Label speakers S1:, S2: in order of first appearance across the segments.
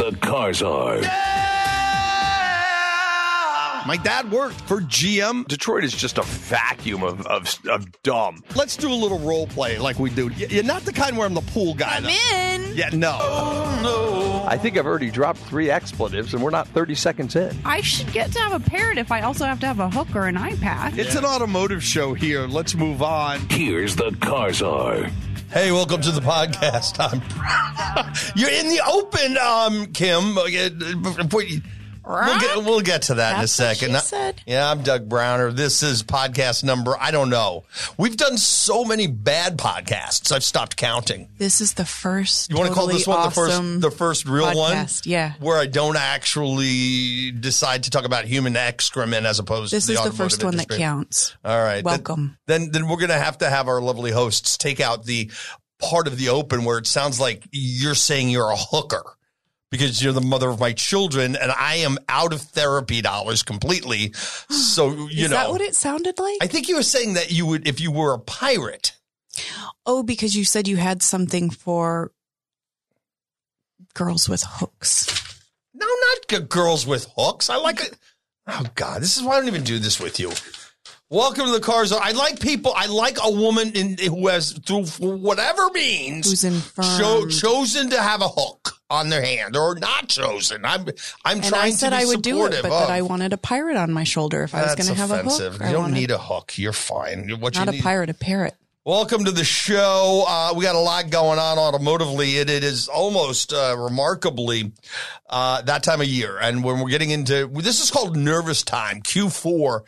S1: the car czar.
S2: My dad worked for GM.
S3: Detroit is just a vacuum of, of, of dumb.
S2: Let's do a little role play like we do. You're not the kind where I'm the pool guy.
S4: I'm
S2: though.
S4: in.
S2: Yeah, no.
S3: I think I've already dropped three expletives and we're not 30 seconds in.
S4: I should get to have a parrot if I also have to have a hook or an iPad.
S2: It's an automotive show here. Let's move on.
S1: Here's the car czar.
S5: Hey, welcome to the podcast. I'm You're in the open, um, Kim. We'll get, we'll get to that
S4: That's
S5: in a
S4: what
S5: second.
S4: she said.
S5: Yeah, I'm Doug Brauner. This is podcast number, I don't know. We've done so many bad podcasts, I've stopped counting.
S4: This is the first.
S5: You want to call this one
S4: awesome
S5: the first, the first real
S4: podcast,
S5: one?
S4: Yeah.
S5: Where I don't actually decide to talk about human excrement as opposed
S4: This
S5: to the
S4: is the first one that counts.
S5: All right. then-
S4: Welcome.
S5: Then, then, we're going to have to have our lovely hosts take out the part of the open where it sounds like you're saying you're a hooker because you're the mother of my children and I am out of therapy dollars completely. So, you
S4: is
S5: know,
S4: that what it sounded like?
S5: I think you were saying that you would, if you were a pirate.
S4: oh, because you said you had something for girls with hooks.
S5: No, not g- girls with hooks. I like it. Oh God, this is why I don't even do this with you. Welcome to the cars. I like people. I like a woman in, who has, through whatever means,
S4: Who's
S5: cho- chosen to have a hook on their hand, or not chosen. I'm I'm
S4: and
S5: trying
S4: I said
S5: to be
S4: I would do it, but
S5: of.
S4: that I wanted a pirate on my shoulder if I was going to have a hook. I
S5: You don't
S4: wanted-
S5: need a hook. You're fine. What
S4: not
S5: you
S4: a pirate, a parrot.
S5: Welcome to the show. Uh, we got a lot going on automotively. It, it is almost uh, remarkably uh, that time of year. And when we're getting into this is called nervous time, Q4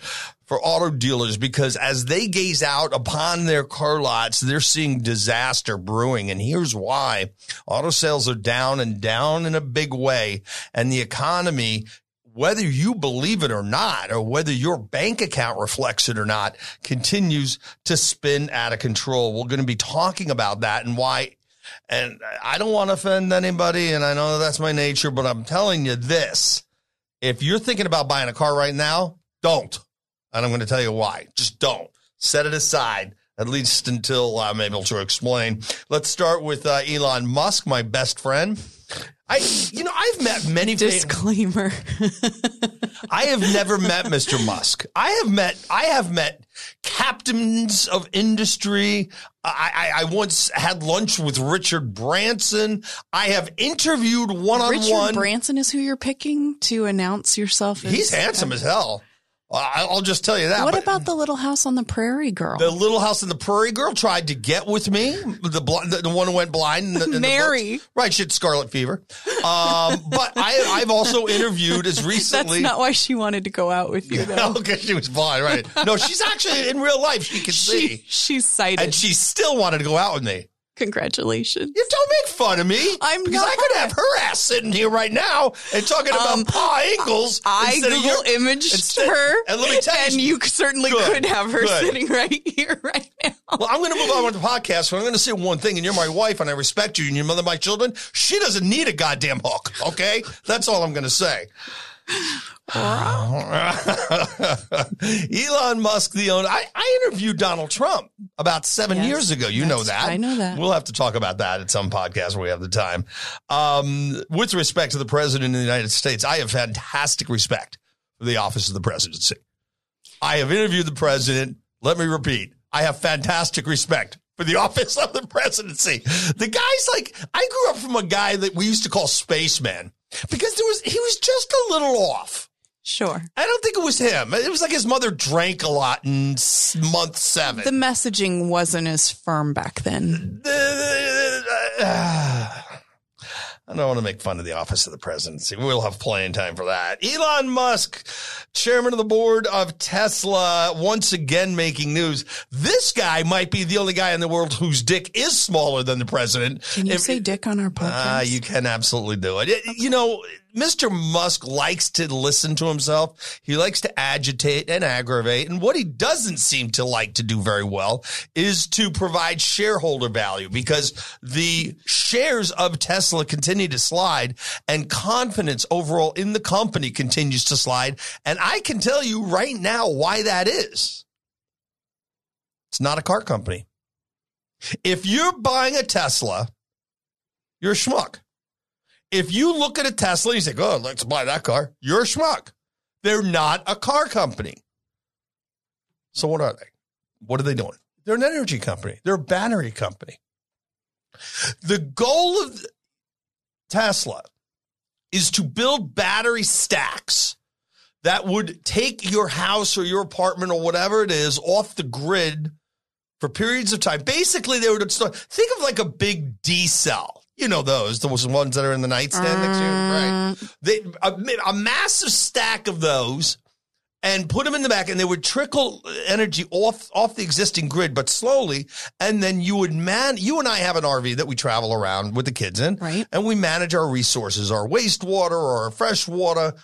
S5: for auto dealers, because as they gaze out upon their car lots, they're seeing disaster brewing. And here's why auto sales are down and down in a big way. And the economy whether you believe it or not, or whether your bank account reflects it or not, continues to spin out of control. We're going to be talking about that and why. And I don't want to offend anybody, and I know that's my nature, but I'm telling you this. If you're thinking about buying a car right now, don't. And I'm going to tell you why. Just don't. Set it aside, at least until I'm able to explain. Let's start with uh, Elon Musk, my best friend. I, you know, I've met many
S4: Disclaimer.
S5: I have never met Mr. Musk. I have met I have met captains of industry. I, I, I once had lunch with Richard Branson. I have interviewed one on one. Richard.
S4: Branson is who you're picking to announce yourself as.
S5: He's handsome as hell. I'll just tell you that.
S4: What about the little house on the prairie girl?
S5: the Little House on the Prairie girl tried to get with me. The the, the one who went blind. In the, in
S4: Mary.
S5: right? She had scarlet fever. Um, but I I've also interviewed as recently.
S4: That's not why she wanted to go out with you, though.
S5: No, because she was blind, right? No, she's actually in real life. She can see.
S4: she's sighted.
S5: and she still wanted to go out with me.
S4: Congratulations.
S5: You don't make fun of me.
S4: I'm
S5: because
S4: not.
S5: I could have her ass sitting here right now and talking about
S4: Um,
S5: Pa Ingalls.
S4: I Google
S5: your-
S4: imaged
S5: instead-
S4: her,
S5: And let me tell
S4: and
S5: you,
S4: you certainly
S5: Good,
S4: could have her
S5: good.
S4: sitting right here, right now.
S5: well, I'm going to move on with the podcast, but I'm going to say one thing, and you're my wife, and I respect you, and you're mother my children. She doesn't need a goddamn hook, okay? That's all I'm going to say. Elon Musk, the owner. I, I interviewed Donald Trump about seven
S4: Yes,
S5: years ago. You know that.
S4: I know that.
S5: We'll have to talk about that at some podcast when we have the time. Um, with respect to the president of the United States, I have fantastic respect for the office of the presidency. I have interviewed the president. Let me repeat. I have fantastic respect for the office of the presidency. The guy's like, I grew up from a guy that we used to call spaceman because there was, he was just a little off.
S4: Sure.
S5: I don't think it was him. It was like his mother drank a lot in month seven.
S4: The messaging wasn't as firm back then.
S5: Uh, I don't want to make fun of the office of the presidency. We'll have plenty of time for that. Elon Musk, chairman of the board of Tesla, once again making news. This guy might be the only guy in the world whose dick is smaller than the president.
S4: Can you
S5: If-
S4: say dick on our podcast?
S5: Ah, you can absolutely do it. It- You know, Mr. Musk likes to listen to himself. He likes to agitate and aggravate. And what he doesn't seem to like to do very well is to provide shareholder value because the shares of Tesla continue to slide and confidence overall in the company continues to slide. And I can tell you right now why that is. It's not a car company. If you're buying a Tesla, you're a schmuck. If you look at a Tesla, you say, "Oh, let's buy that car." You're a schmuck. They're not a car company. So what are they? What are they doing? They're an energy company. They're a battery company. The goal of Tesla is to build battery stacks that would take your house or your apartment or whatever it is off the grid for periods of time. Basically, they would start, think of like a big D cell. You know those, those ones that are in the nightstand next to you, right? Mm. They, a, a massive stack of those and put them in the back and they would trickle energy off off the existing grid but slowly and then you would man you and I have an RV that we travel around with the kids in
S4: Right.
S5: and we manage our resources our wastewater or our fresh water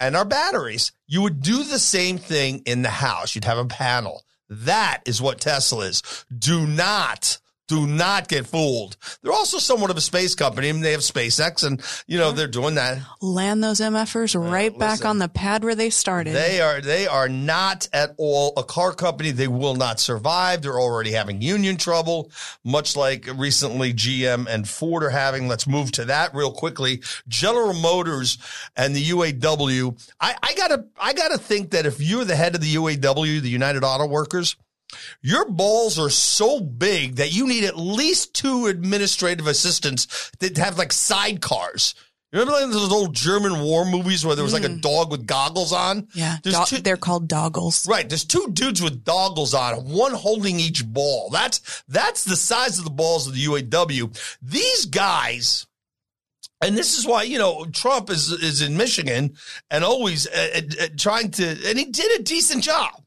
S5: and our batteries. You would do the same thing in the house. You'd have a panel. That is what Tesla is. Do not do not get fooled. They're also somewhat of a space company. I mean, they have SpaceX and, you know, they're doing that.
S6: Land those MFers right back on the pad where they started.
S5: They are they are not at all a car company. They will not survive. They're already having union trouble, much like recently GM and Ford are having. Let's move to that real quickly. General Motors and the UAW. I, I gotta I gotta think that if you're the head of the UAW, the United Auto Workers, your balls are so big that you need at least two administrative assistants that have like sidecars. You remember like those old German war movies where there was like a dog with goggles on?
S6: yeah,
S5: There's
S6: do-
S5: two,
S6: they're called doggles.
S5: right. There's two dudes with goggles on, one holding each ball. That's that's the size of the balls of the UAW. These guys, and this is why you know Trump is is in Michigan and always uh, uh, trying to, and he did a decent job.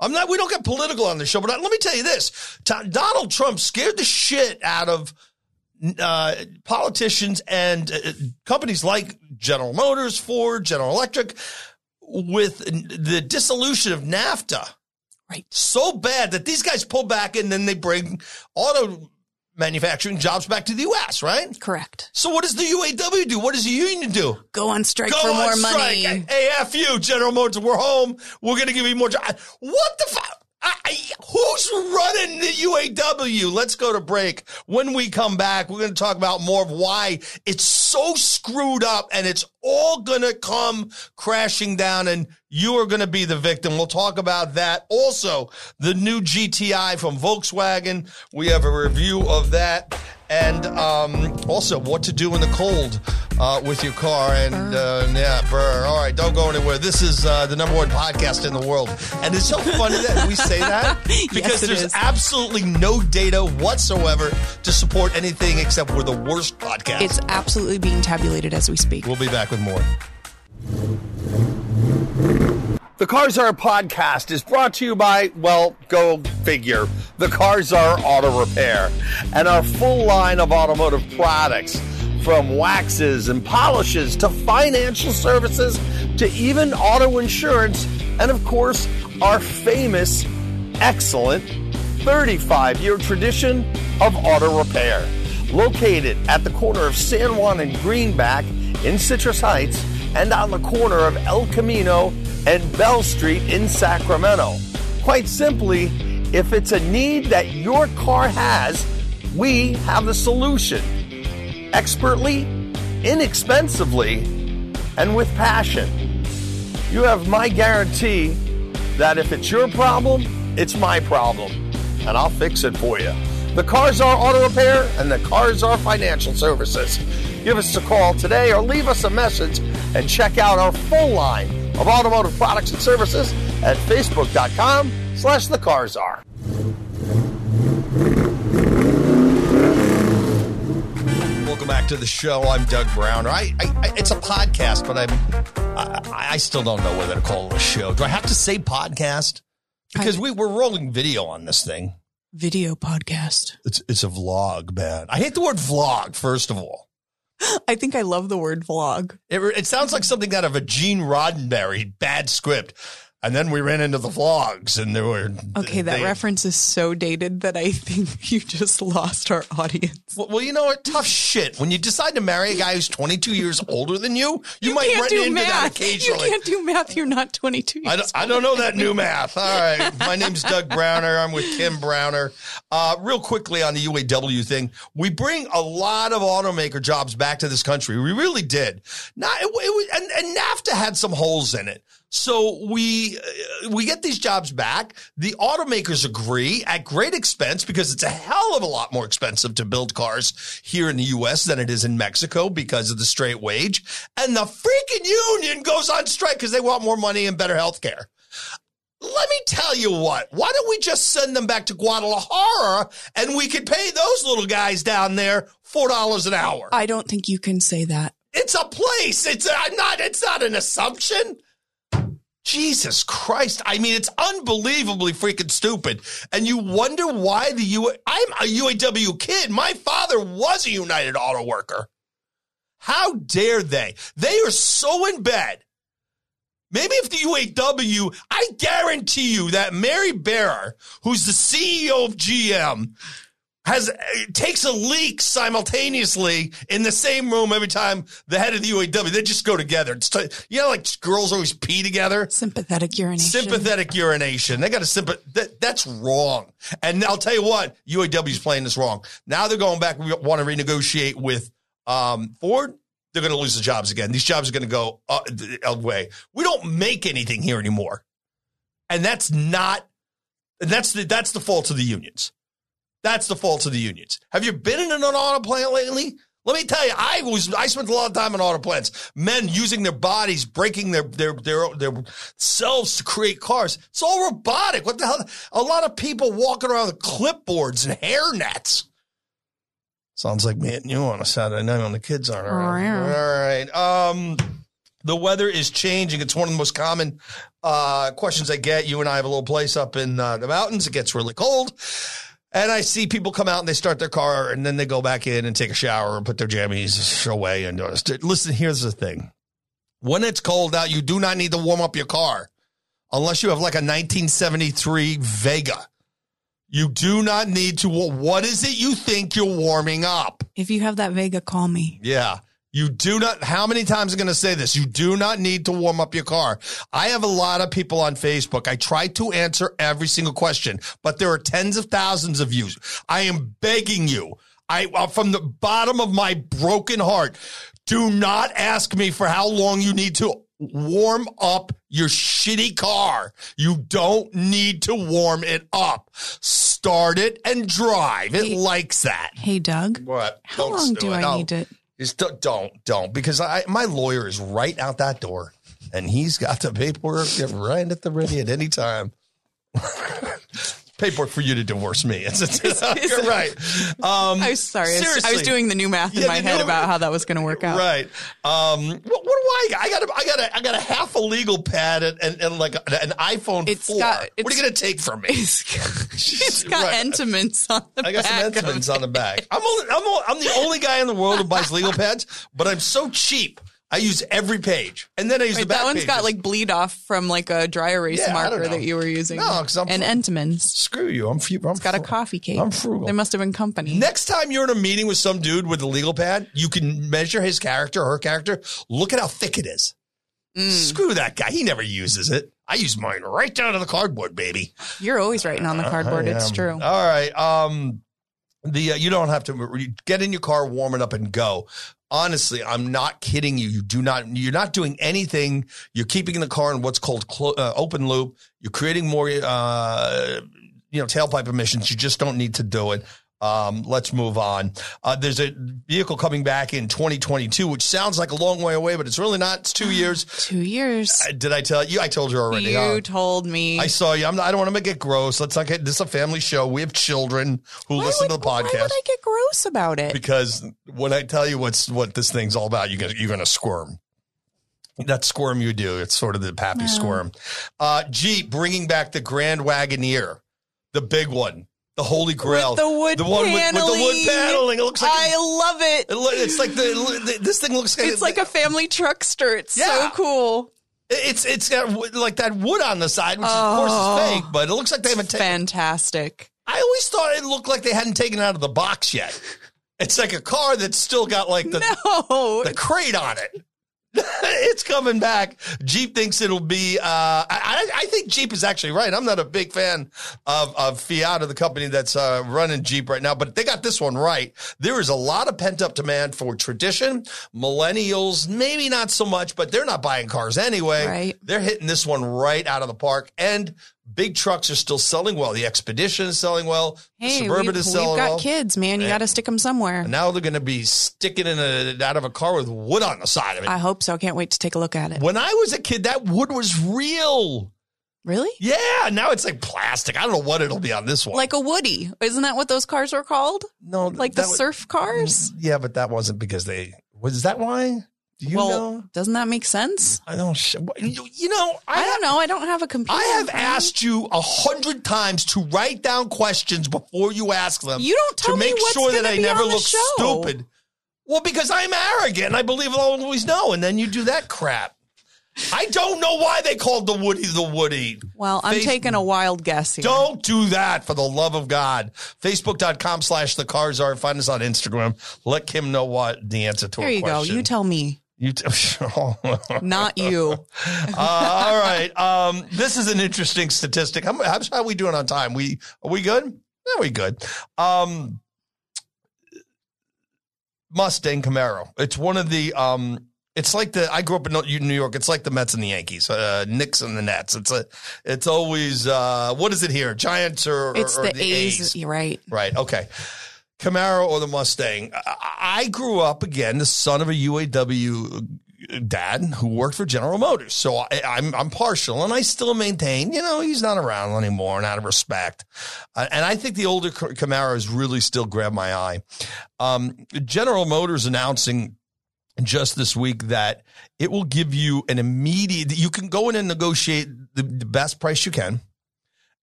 S5: I'm not. We don't get political on the show, but let me tell you this: T- Donald Trump scared the shit out of uh, politicians and uh, companies like General Motors, Ford, General Electric, with the dissolution of NAFTA.
S6: Right.
S5: So bad that these guys pull back and then they bring auto manufacturing jobs back to the U.S. Right.
S6: Correct.
S5: So what does the UAW do? What does the union do?
S6: Go on strike
S5: Go
S6: for
S5: on
S6: more
S5: strike.
S6: money.
S5: AFU, General Motors. We're home. We're going to give you more jobs. What the fuck? I, I, who's running the UAW? Let's go to break. When we come back, we're going to talk about more of why it's so screwed up and it's all going to come crashing down and you are going to be the victim. We'll talk about that. Also, the new GTI from Volkswagen. We have a review of that. And um, also, what to do in the cold uh, with your car. And uh, yeah, brr. All right, don't go anywhere. This is uh, the number one podcast in the world. And it's so funny that we say that because
S6: it
S5: there's
S6: is.
S5: absolutely no data whatsoever to support anything except we're the worst podcast.
S6: It's absolutely being tabulated as we speak.
S5: we'll be back with more.
S3: The Car Czar podcast is brought to you by, well, go figure, the Car Czar Auto Repair and our full line of automotive products from waxes and polishes to financial services to even auto insurance and, of course, our famous, excellent 35 year tradition of auto repair. Located at the corner of San Juan and Greenback in Citrus Heights and on the corner of El Camino and Bell Street in Sacramento. Quite simply, if it's a need that your car has, we have the solution. Expertly, inexpensively, and with passion. You have my guarantee that if it's your problem, it's my problem, and I'll fix it for you. The Car Czar Auto Repair and the Car Czar Financial Services. Give us a call today or leave us a message and check out our full line of automotive products and services at facebook.com slash the car czar.
S5: Welcome back to the show. I'm Doug Brown. I, I, I it's a podcast, but I'm I, I still don't know whether to call it a show. Do I have to say podcast? Because we we're rolling video on this thing.
S6: Video podcast.
S5: It's it's a vlog, man. I hate the word vlog. First of all,
S6: I think I love the word vlog.
S5: it, it sounds like something out of a Gene Roddenberry bad script. And then we ran into the vlogs, and there were
S6: Okay, that
S5: they-
S6: reference is so dated that I think you just lost our audience.
S5: Well, well, you know what? Tough shit. When you decide to marry a guy who's 22 years older than you, you, might
S6: can't
S5: run into that
S6: math.
S5: occasionally.
S6: You can't do math. You're not 22 years
S5: I don't, I don't know that new math. All right. My name's Doug Brauner. I'm with Kim Brauner. Uh, real quickly on the UAW thing, we bring a lot of automaker jobs back to this country. We really did. Not, it, it, was- and, and NAFTA had some holes in it. So we uh, we get these jobs back. The automakers agree at great expense because it's a hell of a lot more expensive to build cars here in the U.S. than it is in Mexico because of the straight wage. And the freaking union goes on strike because they want more money and better health care. Let me tell you what. Why don't we just send them back to Guadalajara and we could pay those little guys down there four dollars an hour?
S6: I don't think you can say that.
S5: It's a place. It's I'm not. It's not an assumption. Jesus Christ! I mean, it's unbelievably freaking stupid. And you wonder why the U. I'm a UAW kid. My father was a United Auto Worker. How dare they? They are so in bed. Maybe if the UAW, I guarantee you that Mary Barra, who's the CEO of GM, has takes a leak simultaneously in the same room every time the head of the UAW. They just go together. It's t- you know, like girls always pee together.
S6: Sympathetic urination.
S5: Sympathetic urination. They got a sympath. That, that's wrong. And I'll tell you what, UAW is playing this wrong. Now they're going back. We want to renegotiate with um, Ford. They're going to lose the jobs again. These jobs are going to go uh, the away. We don't make anything here anymore, and that's not. And that's the that's the fault of the unions. That's the fault of the unions. Have you been in an auto plant lately? Let me tell you, I was I spent a lot of time in auto plants. Men using their bodies, breaking their their their their selves to create cars. It's all robotic. What the hell? A lot of people walking around with clipboards and hair nets. Sounds like me and you on a Saturday night when the kids aren't around. All right. Um, the weather is changing. It's one of the most common uh, questions I get. You and I have a little place up in uh, the mountains. It gets really cold. And I see people come out and they start their car and then they go back in and take a shower and put their jammies away and. Listen, here's the thing. When it's cold out, you do not need to warm up your car unless you have like a 1973 Vega. You do not need to. What is it you think you're warming up?
S6: If you have that Vega, call me.
S5: Yeah. You do not, how many times I'm I going to say this? You do not need to warm up your car. I have a lot of people on Facebook. I try to answer every single question, but there are tens of thousands of you. I am begging you. I, uh, from the bottom of my broken heart, do not ask me for how long you need to warm up your shitty car. You don't need to warm it up. Start it and drive. It likes that.
S6: Hey, Doug.
S5: What?
S6: How
S5: Don't
S6: long
S5: do
S6: do
S5: it.
S6: I
S5: No.
S6: need to?
S5: Just don't, don't, don't, because I my lawyer is right out that door, and he's got the paperwork right at the ready at any time. paperwork for you to divorce me. It's, it's, you're right. Um,
S6: I was sorry. I was, I was doing the new math in
S5: Yeah,
S6: my head
S5: know-
S6: about how that was going to work out.
S5: Right. Um, what, what do I got? I got a, I got a, I got a half a legal pad and, and, and like a, an iPhone
S6: It's
S5: 4.
S6: got-
S5: what are you going to take from me?
S6: It's got, it's got
S5: Right.
S6: Entenmann's on the
S5: I got some
S6: back of
S5: Entenmann's on the back. I'm only, I'm, only, I'm the only guy in the world who buys legal pads, but I'm so cheap. I use every page, and then I use
S6: Wait,
S5: the back.
S6: that one's got like bleed off from like a dry erase
S5: Yeah, I don't
S6: marker
S5: know.
S6: that you were using.
S5: No, 'cause I'm
S6: and Entenmann's.
S5: screw you. I'm, fu- I'm
S6: It's got a
S5: fru-
S6: coffee cake.
S5: I'm frugal.
S6: There must have been company.
S5: Next time you're in a meeting with some dude with a legal pad, you can measure his character or her character. Look at how thick it is.
S6: Mm.
S5: Screw that guy. He never uses it. I use mine right down to the cardboard, baby.
S6: You're always writing on the cardboard.
S5: I
S6: It's
S5: am.
S6: true.
S5: All right. Um, the uh, you don't have to get in your car, warm it up, and go. Honestly, I'm not kidding you. You do not. You're not doing anything. You're keeping the car in what's called clo- uh, open loop. You're creating more, uh, you know, tailpipe emissions. You just don't need to do it. Um, let's move on. Uh, there's a vehicle coming back in 2022, which sounds like a long way away, but it's really not. It's two years.
S6: Two years.
S5: Uh, Did I tell you? I told you already.
S6: you
S5: huh?
S6: told me.
S5: I saw you. I'm not, I don't want to make it gross. Let's not get this is a family show. We have children who
S6: Why
S5: listen
S6: would-
S5: to the podcast.
S6: Why would I get gross about it?
S5: because when I tell you what's what this thing's all about, you're gonna you're gonna squirm. That squirm you do. It's sort of the pappy squirm. Uh, Jeep bringing back the Grand Wagoneer, the big one, the Holy Grail,
S6: the wood
S5: the one with, with the wood
S6: paneling.
S5: It looks like
S6: I love it.
S5: it, look- it's like the, the this thing looks like
S6: It's like a family truckster. It's
S5: Yeah.
S6: so cool.
S5: It's it's got like that wood on the side, which of course is oh. fake, but it looks like they haven't taken.
S6: Fantastic.
S5: I always thought it looked like they hadn't taken it out of the box yet. It's like a car that's still got like the
S6: No.
S5: the crate on it. it's coming back. Jeep thinks it'll be. Uh, I, I I think Jeep is actually right. I'm not a big fan of, of Fiat, of the company that's uh, running Jeep right now, but they got this one right. There is a lot of pent up demand for tradition. Millennials, maybe not so much, but they're not buying cars anyway.
S6: Right.
S5: They're hitting this one right out of the park. And big trucks are still selling well. The Expedition is selling well. The Suburban is
S6: we've got
S5: well.
S6: kids, man. You got to stick them somewhere.
S5: And now they're going to be sticking in a, out of a car with wood on the side of it.
S6: I hope so. I can't wait to take a look at it.
S5: When I was a kid, that wood was real.
S6: Really?
S5: Yeah, now it's like plastic. I don't know what it'll be on this one.
S6: Like a Woody. Isn't that what those cars were called?
S5: no,
S6: Like the surf cars?
S5: Yeah, but that wasn't because they. Was that why? Do you
S6: well,
S5: know?
S6: doesn't that make sense?
S5: I don't. sh- You, you know, I,
S6: I don't know. I don't have a computer.
S5: I have asked you a hundred times to write down questions before you ask them.
S6: You don't tell
S5: to
S6: me
S5: make
S6: what's
S5: sure that I never look
S6: show.
S5: stupid. Well, because I'm arrogant and I believe I'll always know, and then you do that crap. I don't know why they called the Woody the Woody.
S6: Well, I'm
S5: Face-
S6: taking a wild guess here.
S5: Don't do that for the love of God. Facebook.com slash the car czar. Find us on Instagram. Let Kim know what the answer to
S6: There you go. You tell me,
S5: You t- uh,
S6: not you.
S5: all right. Um, this is an interesting statistic. How, how, how are we doing on time? We are we good? Yeah, we good. Um, Mustang Camaro. It's one of the um it's like the I grew up in New York. It's like the Mets and the Yankees, uh, Knicks and the Nets. It's a it's always uh what is it here? Giants or,
S6: It's
S5: or
S6: the, A's. You're right.
S5: Right. Okay. Camaro or the Mustang. I, grew up again, the son of a UAW dad who worked for General Motors. So I, I'm, I'm partial and I still maintain, you know, he's not around anymore and out of respect. Uh, and I think the older Camaros really still grab my eye. Um, General Motors announcing just this week that it will give you an immediate, you can go in and negotiate the, the best price you can.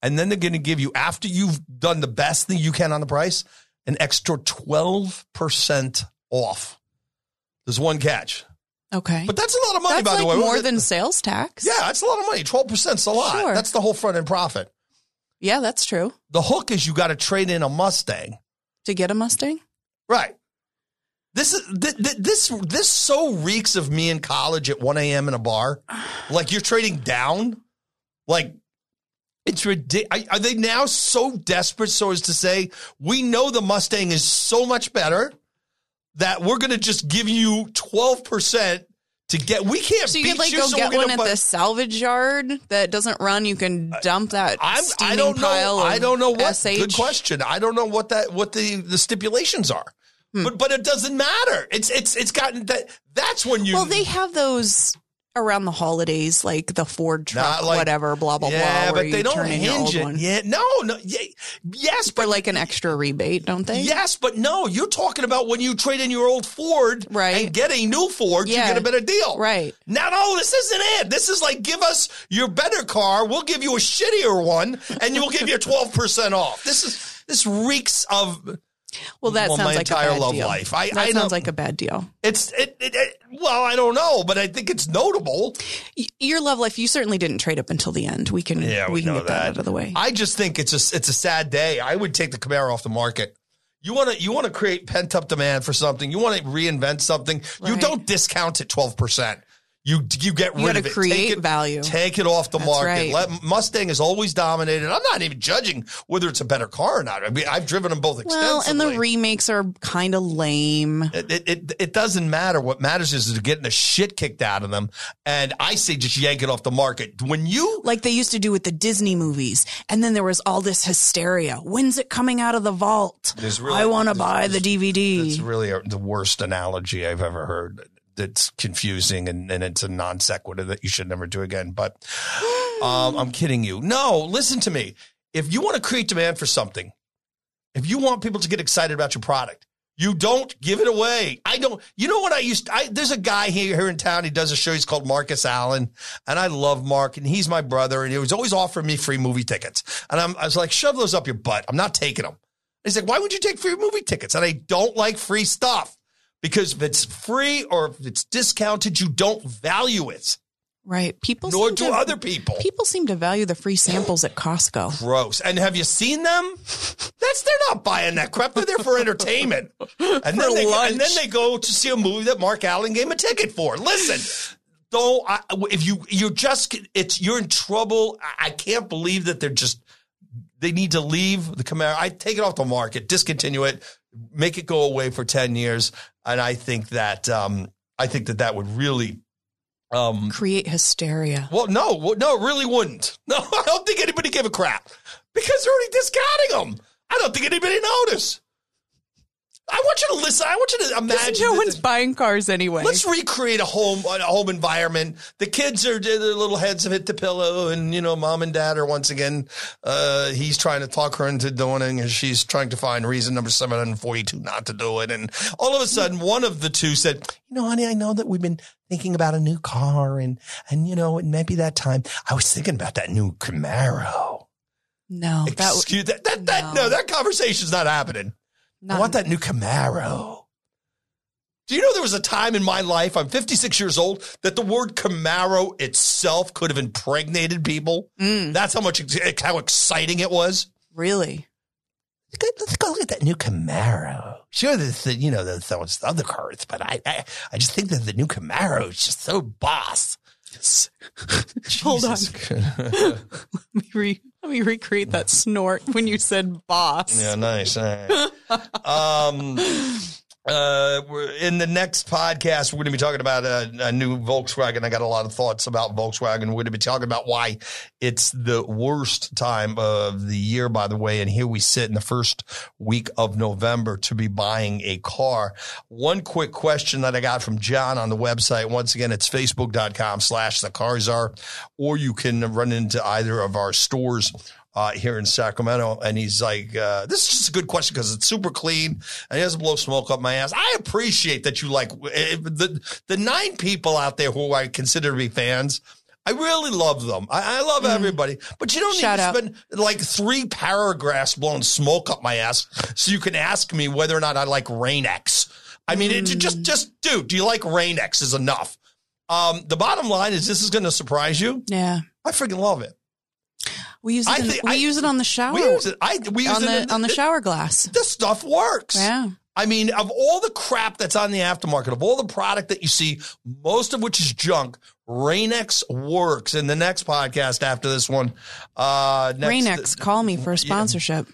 S5: And then they're going to give you, after you've done the best thing you can on the price, an extra 12% off. There's one catch.
S6: Okay.
S5: But that's a lot of money,
S6: That's
S5: by
S6: like
S5: the way.
S6: more than sales tax.
S5: Yeah, that's a lot of money. 12% is a lot.
S6: Sure.
S5: That's the whole front end profit.
S6: Yeah, that's true.
S5: The hook is you got to trade in a Mustang.
S6: To get a Mustang?
S5: Right. This is th- th- this this so reeks of me in college at 1 a.m. in a bar. Like you're trading down. Like it's ridiculous. Are they now so desperate so as to say we know the Mustang is so much better that we're going to just give you 12 percent to get? We can't.
S6: So you
S5: beat
S6: could like
S5: you,
S6: go
S5: so
S6: get one at
S5: bu-
S6: the salvage yard that doesn't run. You can dump that
S5: I'm, I don't know.
S6: of
S5: I don't know what.
S6: SH.
S5: Good question. I don't know what that what the the stipulations are.
S6: Hmm.
S5: But but it doesn't matter. It's it's it's gotten that. That's when you.
S6: Well, they have those around the holidays, like the Ford truck,
S5: like-
S6: whatever, blah blah
S5: yeah,
S6: blah. where
S5: but they don't
S6: turn in your
S5: hinge it.
S6: one.
S5: Yeah, no, no, yeah, yes,
S6: for
S5: but
S6: like an extra rebate, don't they?
S5: yes, but no. You're talking about when you trade in your old Ford,
S6: Right.
S5: and get a new Ford, you get a better deal,
S6: Right.
S5: Now, no, this isn't it. This is like give us your better car, we'll give you a shittier one, and you'll give you twelve percent off. This is this reeks of
S6: Well, that
S5: Well,
S6: sounds
S5: my
S6: like
S5: entire
S6: a bad
S5: love
S6: deal.
S5: life. I-
S6: that
S5: I
S6: sounds like a bad deal.
S5: it's it, it, it. Well, I don't know, but I think it's notable.
S6: Your love life, you certainly didn't trade up until the end. We can,
S5: Yeah,
S6: we,
S5: we
S6: can get that.
S5: that.
S6: out of the way.
S5: I just think it's a it's a sad day. I would take the Camaro off the market. You want to you want to create pent up demand for something. You want to reinvent something. You don't discount it twelve percent. You you get rid of it.
S6: create
S5: take it,
S6: value.
S5: Take it off the
S6: That's
S5: market.
S6: right.
S5: Let, Mustang is always dominated. I'm not even judging whether it's a better car or not. I mean, I've driven them both extensively.
S6: well, and the remakes are kind of lame.
S5: It, it, it, it doesn't matter. What matters is they're getting the shit kicked out of them. And I say just yank it off the market. When you
S6: like they used to do with the Disney movies. And then there was all this hysteria. When's it coming out of the vault?
S5: Really-
S6: I want to buy the DVD.
S5: It's really a, the worst analogy I've ever heard. That's confusing and, and it's a non sequitur that you should never do again. But um, I'm kidding you. No, listen to me. If you want to create demand for something, if you want people to get excited about your product, you don't give it away. I don't. You know what I used? I, there's a guy here here in town. He does a show. He's called Marcus Allen, and I love Mark, and he's my brother, and he was always offering me free movie tickets. And I'm, I was like, shove those up your butt. I'm not taking them. He's like, why would you take free movie tickets? And I don't like free stuff because if it's free or if it's discounted, you don't value it.
S6: Right. People
S5: nor
S6: seem
S5: do
S6: to,
S5: other people.
S6: People seem to value the free samples at Costco.
S5: Gross. And have you seen them? That's they're not buying that crap. They're there for entertainment. And then they
S6: lunch.
S5: and then they go to see a movie that Mark Allen gave a ticket for. Listen. Don't I, if you you're just it's you're in trouble. I can't believe that they're just they need to leave the Camaro. I take it off the market, discontinue it, make it go away for 10 years. And I think that um I think that that would really um
S6: Create hysteria.
S5: well, no, well, no, it really wouldn't. No, I don't think anybody gave a crap because they're already discounting them. I don't think anybody noticed. I want you to listen. I want you to imagine.
S6: no
S5: that-
S6: one's buying cars anyway.
S5: Let's recreate a home a home environment. The kids are their little heads have hit the pillow, and you know, mom and dad are once again. Uh, he's trying to talk her into doing it, and she's trying to find reason number seven hundred forty two not to do it. And all of a sudden, one of the two said, "You know, honey, I know that we've been thinking about a new car, and and you know, it might be that time. I was thinking about that new Camaro.
S6: no, that w-
S5: Excuse that that that no,
S6: no.
S5: that conversation's not happening." I want that new Camaro. Do you know there was a time in my life, I'm 56 years old, that the word Camaro itself could have impregnated people?
S6: Mm,
S5: That's how much, how exciting it was.
S6: really.
S5: Let's go look at that new Camaro. Sure, there's the, you know, there's those other cars, but I, I, I just think that the new Camaro is just so boss.
S6: Hold on. Let me, re- let me recreate that snort when you said boss.
S5: Yeah, nice. Right. um, uh, in the next podcast, we're going to be talking about a, a new Volkswagen. I got a lot of thoughts about Volkswagen. We're going to be talking about why it's the worst time of the year, by the way. And here we sit in the first week of November to be buying a car. One quick question that I got from John on the website. Once again, it's facebook.com slash the car czar, or you can run into either of our stores uh, here in Sacramento. And he's like, uh, this is just a good question because it's super clean and he doesn't blow smoke up my ass. I appreciate that you like eh, the, the nine people out there who I consider to be fans. I really love them. I, I love everybody, but you don't
S6: Mm. Shout
S5: need to
S6: out.
S5: spend like three paragraphs blowing smoke up my ass so you can ask me whether or not I like Rain-X. I mean, it,
S6: Mm.
S5: just, just, dude, do you like Rain-X is enough. Um, the bottom line is this is going to surprise you.
S6: Yeah.
S5: I freaking love it.
S6: We use it.
S5: I
S6: in,
S5: think-
S6: we
S5: I-
S6: use it on the shower.
S5: We use it. I we use
S6: on
S5: it
S6: the
S5: in
S6: on the shower glass.
S5: This stuff works.
S6: Yeah.
S5: I mean, of all the crap that's on the aftermarket, of all the product that you see, most of which is junk, Rain-X works. In the next podcast after this one, uh, next,
S6: Rain-X, call me for a sponsorship.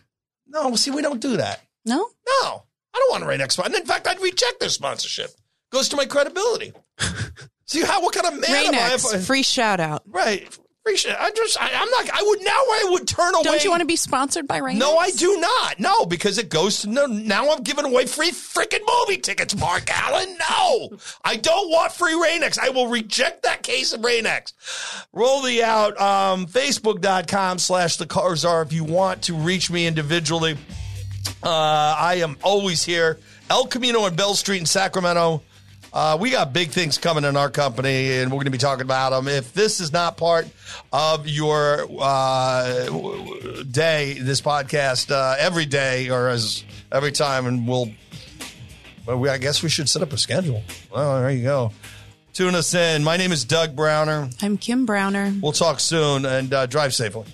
S5: No, see, we don't do that.
S6: No,
S5: No, I don't want a Rain-X. And in fact, I'd reject their sponsorship. Goes to my credibility. see how what kind of man am I?
S6: Rain-X,
S5: if I-
S6: free shout out.
S5: right. Appreciate. I just. I, I'm not. I would now. I would turn away.
S6: Don't you want to be sponsored by Rain-X?
S5: No, I do not. No, because it goes to no. Now I'm giving away free freaking movie tickets, Mark Allen. No, I don't want free Rain-X. I will reject that case of Rain-X. Roll the out. Um, Facebook.com slash the car czar if you want to reach me individually. Uh, I am always here. El Camino on Bell Street in Sacramento. Uh, we got big things coming in our company, and we're going to be talking about them. If this is not part of your uh, day, this podcast uh, every day or as every time, and we'll. Well, we, I guess we should set up a schedule. Well, there you go. Tune us in. My name is Doug Brauner.
S6: I'm Kim Brauner.
S5: We'll talk soon and uh, drive safely.